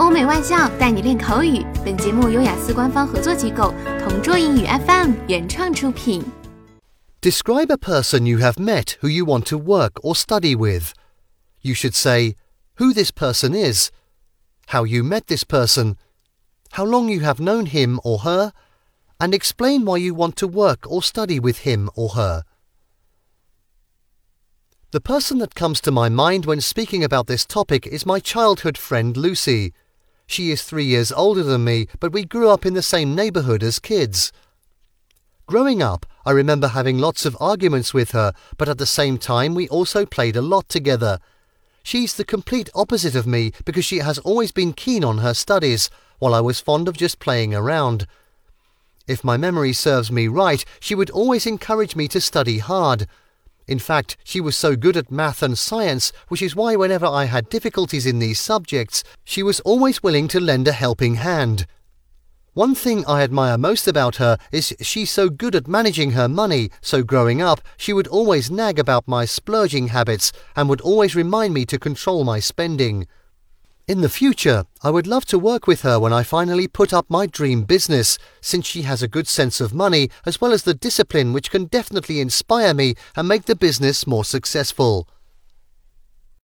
欧美外教带你练口语。本节目由雅思官方合作机构同桌英语 FM 原创出品。 Describe a person you have met who you want to work or study with. You should say who this person is, how you met this person, how long you have known him or her, and explain why you want to work or study with him or her. The person that comes to my mind when speaking about this topic is my childhood friend Lucy. She is three years older than me, but we grew up in the same neighbourhood as kids. Growing up, I remember having lots of arguments with her, but at the same time, we also played a lot together. She's the complete opposite of me because she has always been keen on her studies, while I was fond of just playing around. If my memory serves me right, she would always encourage me to study hard. In fact, she was so good at math and science, which is why whenever I had difficulties in these subjects, she was always willing to lend a helping hand. One thing I admire most about her is she's so good at managing her money, so growing up, she would always nag about my splurging habits and would always remind me to control my spending. In the future, I would love to work with her when I finally put up my dream business, since she has a good sense of money as well as the discipline which can definitely inspire me and make the business more successful.